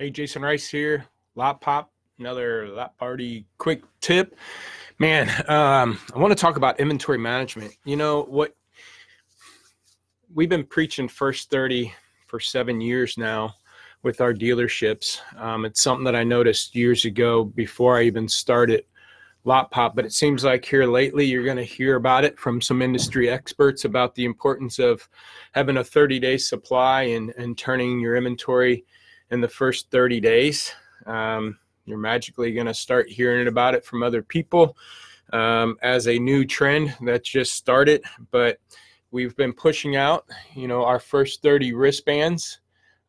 Hey, Jason Rice here. Lot Pop, another Lot Party quick tip. Man, um, I want to talk about inventory management. You know what? We've been preaching first 30 for seven years now with our dealerships. Um, it's something that I noticed years ago before I even started Lot Pop, but it seems like here lately you're going to hear about it from some industry experts about the importance of having a 30 day supply and, and turning your inventory in the first 30 days. Um, you're magically going to start hearing about it from other people um, as a new trend that just started. But we've been pushing out, you know, our first 30 wristbands.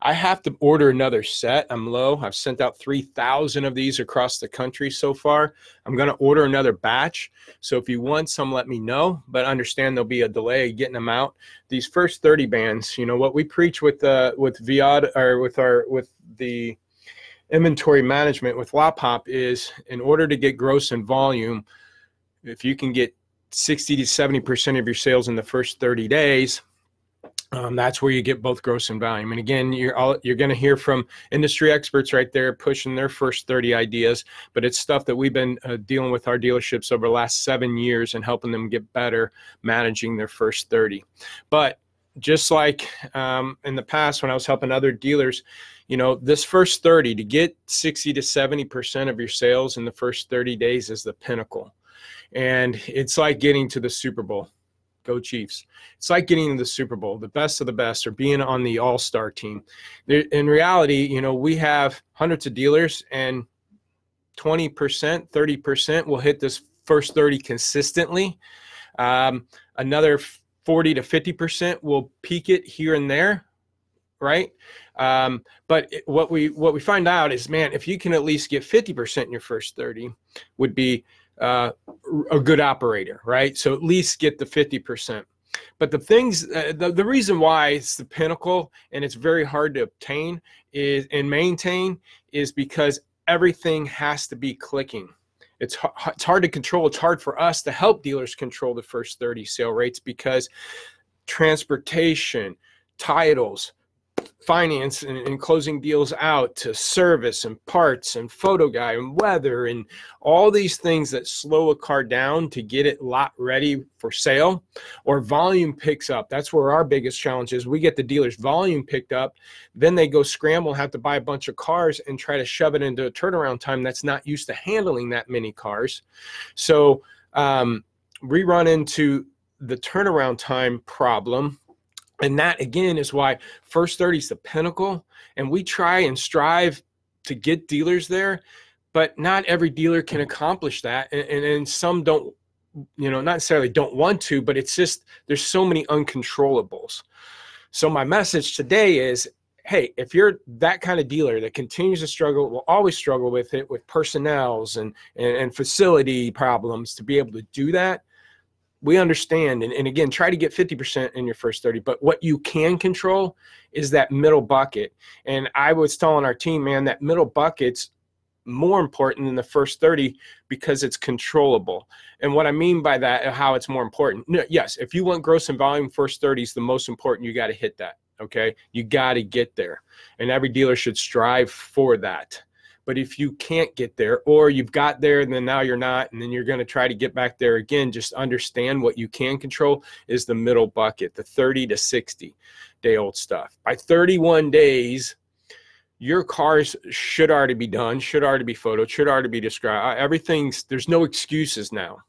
I have to order another set. I'm low. I've sent out 3,000 of these across the country so far. I'm going to order another batch. So if you want some, let me know. But understand there'll be a delay getting them out. These first 30 bands, you know, what we preach with uh, with vAuto or with our with the inventory management with Pop is in order to get gross and volume, if you can get 60 to 70% of your sales in the first 30 days, um, that's where you get both gross and volume. And again, you're all, you're going to hear from industry experts right there pushing their first 30 ideas, but it's stuff that we've been uh, dealing with our dealerships over the last seven years and helping them get better managing their first 30. But just like um, in the past when I was helping other dealers, you know, this first 30 to get 60 to 70% of your sales in the first 30 days is the pinnacle. And it's like getting to the Super Bowl Go Chiefs. It's like getting to the Super Bowl, the best of the best, or being on the All Star team. In reality, you know, we have hundreds of dealers, and 20%, 30% will hit this first 30 consistently. Um, another 40 to 50% will peak it here and there, right? Um, but what we what we find out is, man, if you can at least get 50% in your first 30, would be uh, a good operator, right? So at least get the 50%. But the things, uh, the, the reason why it's the pinnacle and it's very hard to obtain is and maintain is because everything has to be clicking. It's, it's hard to control. It's hard for us to help dealers control the first 30 sale rates because transportation, titles, finance and, and, closing deals out to service and parts and photo guy and weather and all these things that slow a car down to get it lot ready for sale or volume picks up. That's where our biggest challenge is. We get the dealers volume picked up then they go scramble have to buy a bunch of cars and try to shove it into a turnaround time that's not used to handling that many cars. So um, we run into the turnaround time problem and that again is why first 30 is the pinnacle. And we try and strive to get dealers there, but not every dealer can accomplish that. And, and, and some don't, you know, not necessarily don't want to, but it's just there's so many uncontrollables. So my message today is hey, if you're that kind of dealer that continues to struggle, will always struggle with it with personnels and, and, and facility problems to be able to do that, we understand and, and again try to get 50% in your first 30 but what you can control is that middle bucket. And i was telling our team man that middle bucket's more important than the first 30 because it's controllable. And what i mean by that uh, how it's more important yes if you want gross and volume first 30 is the most important you got to hit that okay? You got to get there. And every dealer should strive for that but if you can't get there, or you've got there and then now you're not, and then you're going to try to get back there again, just understand what you can control is the middle bucket, the 30 to 60 day old stuff. By 31 days, your cars should already be done, should already be photoed, should already be described. Everything's there's no excuses now.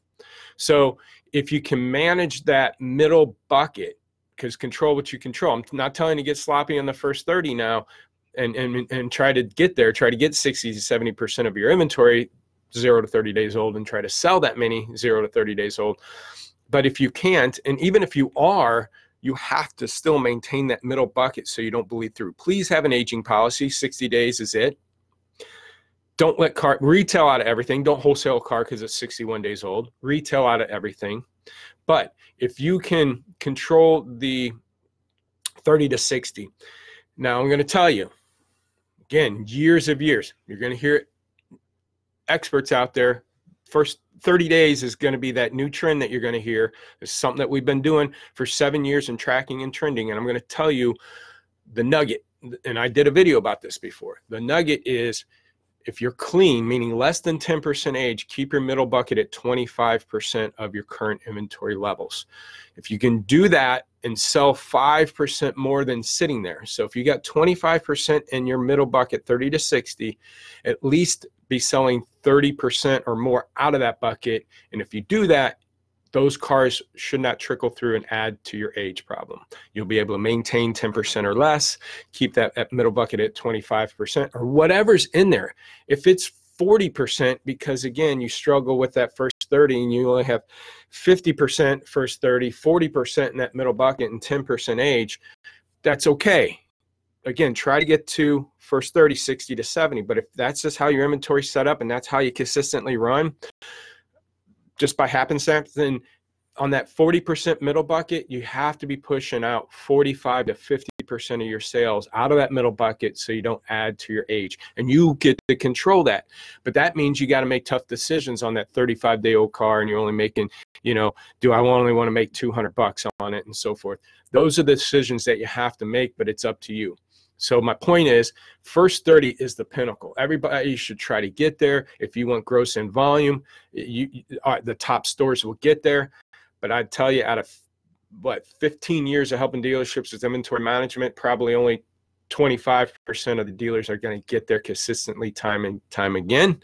So if you can manage that middle bucket, because control what you control. I'm not telling you to get sloppy on the first 30 now, and and and try to get there try to get 60 to 70 percent of your inventory zero to 30 days old and try to sell that many zero to 30 days old. But if you can't and even if you are you have to still maintain that middle bucket so you don't bleed through. Please have an aging policy. 60 days is it. Don't let car retail out of everything. Don't wholesale a car because it's 61 days old. Retail out of everything. But if you can control the 30 to 60 now i'm going to tell you Again, years of years. You're going to hear experts out there. First 30 days is going to be that new trend that you're going to hear. It's something that we've been doing for seven years and tracking and trending. And I'm going to tell you the nugget and I did a video about this before. The nugget is if you're clean, meaning less than 10% age, keep your middle bucket at 25% of your current inventory levels. If you can do that and sell 5% more than sitting there. So if you got 25% in your middle bucket, 30 to 60, at least be selling 30% or more out of that bucket. And if you do that, those cars should not trickle through and add to your age problem. You'll be able to maintain 10% or less, keep that, that middle bucket at 25% or whatever's in there. If it's 40%, because again, you struggle with that first 30 and you only have 50% first 30, 40% in that middle bucket and 10% age, that's okay. Again, try to get to first 30, 60 to 70. But if that's just how your inventory is set up and that's how you consistently run, just by happenstance, then on that 40% middle bucket, you have to be pushing out 45 to 50% of your sales out of that middle bucket so you don't add to your age. And you get to control that. But that means you got to make tough decisions on that 35 day old car and you're only making, you know, do I only want to make 200 bucks on it and so forth. Those are the decisions that you have to make, but it's up to you. So my point is, first 30 is the pinnacle. Everybody should try to get there. If you want gross and volume, you, uh, the top stores will get there. But I'd tell you, out of what 15 years of helping dealerships with inventory management, probably only 25% of the dealers are going to get there consistently time and time again.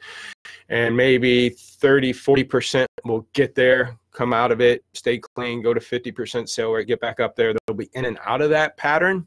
And maybe 30, 40% will get there, come out of it, stay clean, go to 50% sale rate, get back up there. They'll be in and out of that pattern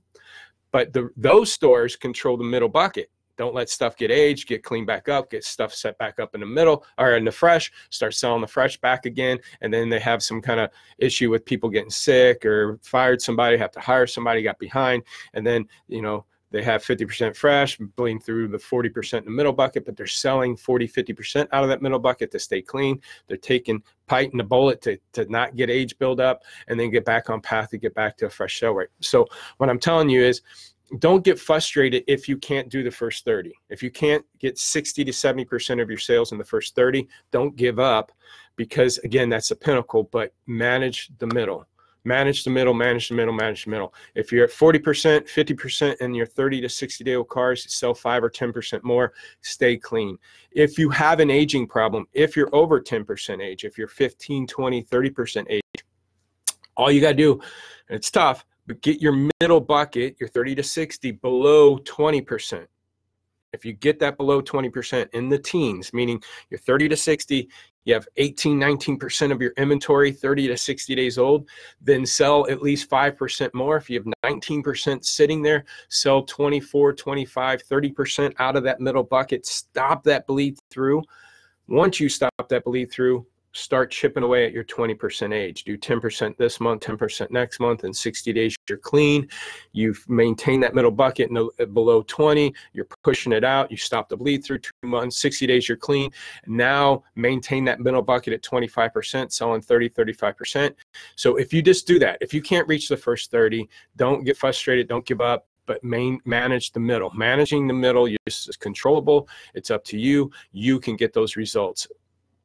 but the, those stores control the middle bucket. Don't let stuff get aged, get cleaned back up, get stuff set back up in the middle or in the fresh, start selling the fresh back again. And then they have some kind of issue with people getting sick or fired somebody, have to hire somebody, got behind. And then, you know, they have 50% fresh, bleeding through the 40% in the middle bucket, but they're selling 40, 50% out of that middle bucket to stay clean. They're taking biting the bullet to, to not get age buildup and then get back on path to get back to a fresh sale rate. So what I'm telling you is don't get frustrated if you can't do the first 30. If you can't get 60 to 70% of your sales in the first 30, don't give up because again, that's a pinnacle, but manage the middle manage the middle, manage the middle, manage the middle. If you're at 40%, 50% in your 30 to 60 day old cars, sell five or 10% more, stay clean. If you have an aging problem, if you're over 10% age, if you're 15, 20, 30% age, all you got to do, it's tough, but get your middle bucket, your 30 to 60, below 20%. If you get that below 20% in the teens, meaning you're 30 to 60, you have 18, 19% of your inventory 30 to 60 days old, then sell at least 5% more. If you have 19% sitting there, sell 24, 25, 30% out of that middle bucket. Stop that bleed through. Once you stop that bleed through, start chipping away at your 20% age. Do 10% this month, 10% next month. In 60 days, you're clean. You've maintained that middle bucket no, uh, below 20. You're pushing it out. You stop the bleed through two months, 60 days, you're clean. Now maintain that middle bucket at 25%, selling 30, 35%. So if you just do that, if you can't reach the first 30, don't get frustrated. Don't give up but main, manage the middle. Managing the middle is controllable. It's up to you. You can get those results.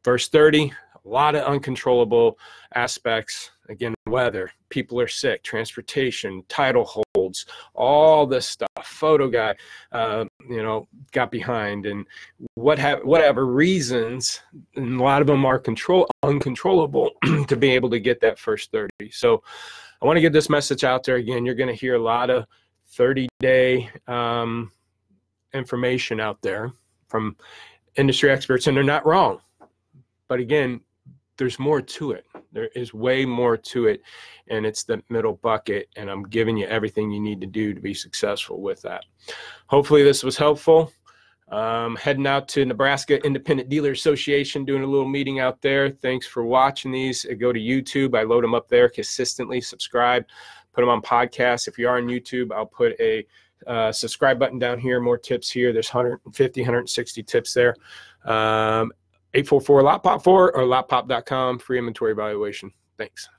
Verse 30, a lot of uncontrollable aspects. Again weather people are sick transportation title holds all this stuff. Photo guy uh, you know got behind and what have whatever reasons and a lot of them are control uncontrollable to be able to get that first 30 so i want to get this message out there. Again you're going to hear a lot of 30 day um, information out there from industry experts and they're not wrong. But again there's more to it. There is way more to it, and it's the middle bucket. And I'm giving you everything you need to do to be successful with that. Hopefully, this was helpful. Um, heading out to Nebraska Independent Dealer Association, doing a little meeting out there. Thanks for watching these. Go to YouTube. I load them up there consistently. Subscribe, put them on podcasts. If you are on YouTube, I'll put a uh, subscribe button down here. More tips here. There's 150, 160 tips there. Um, 844 lot pop 4 or lotpop.com free inventory evaluation. Thanks.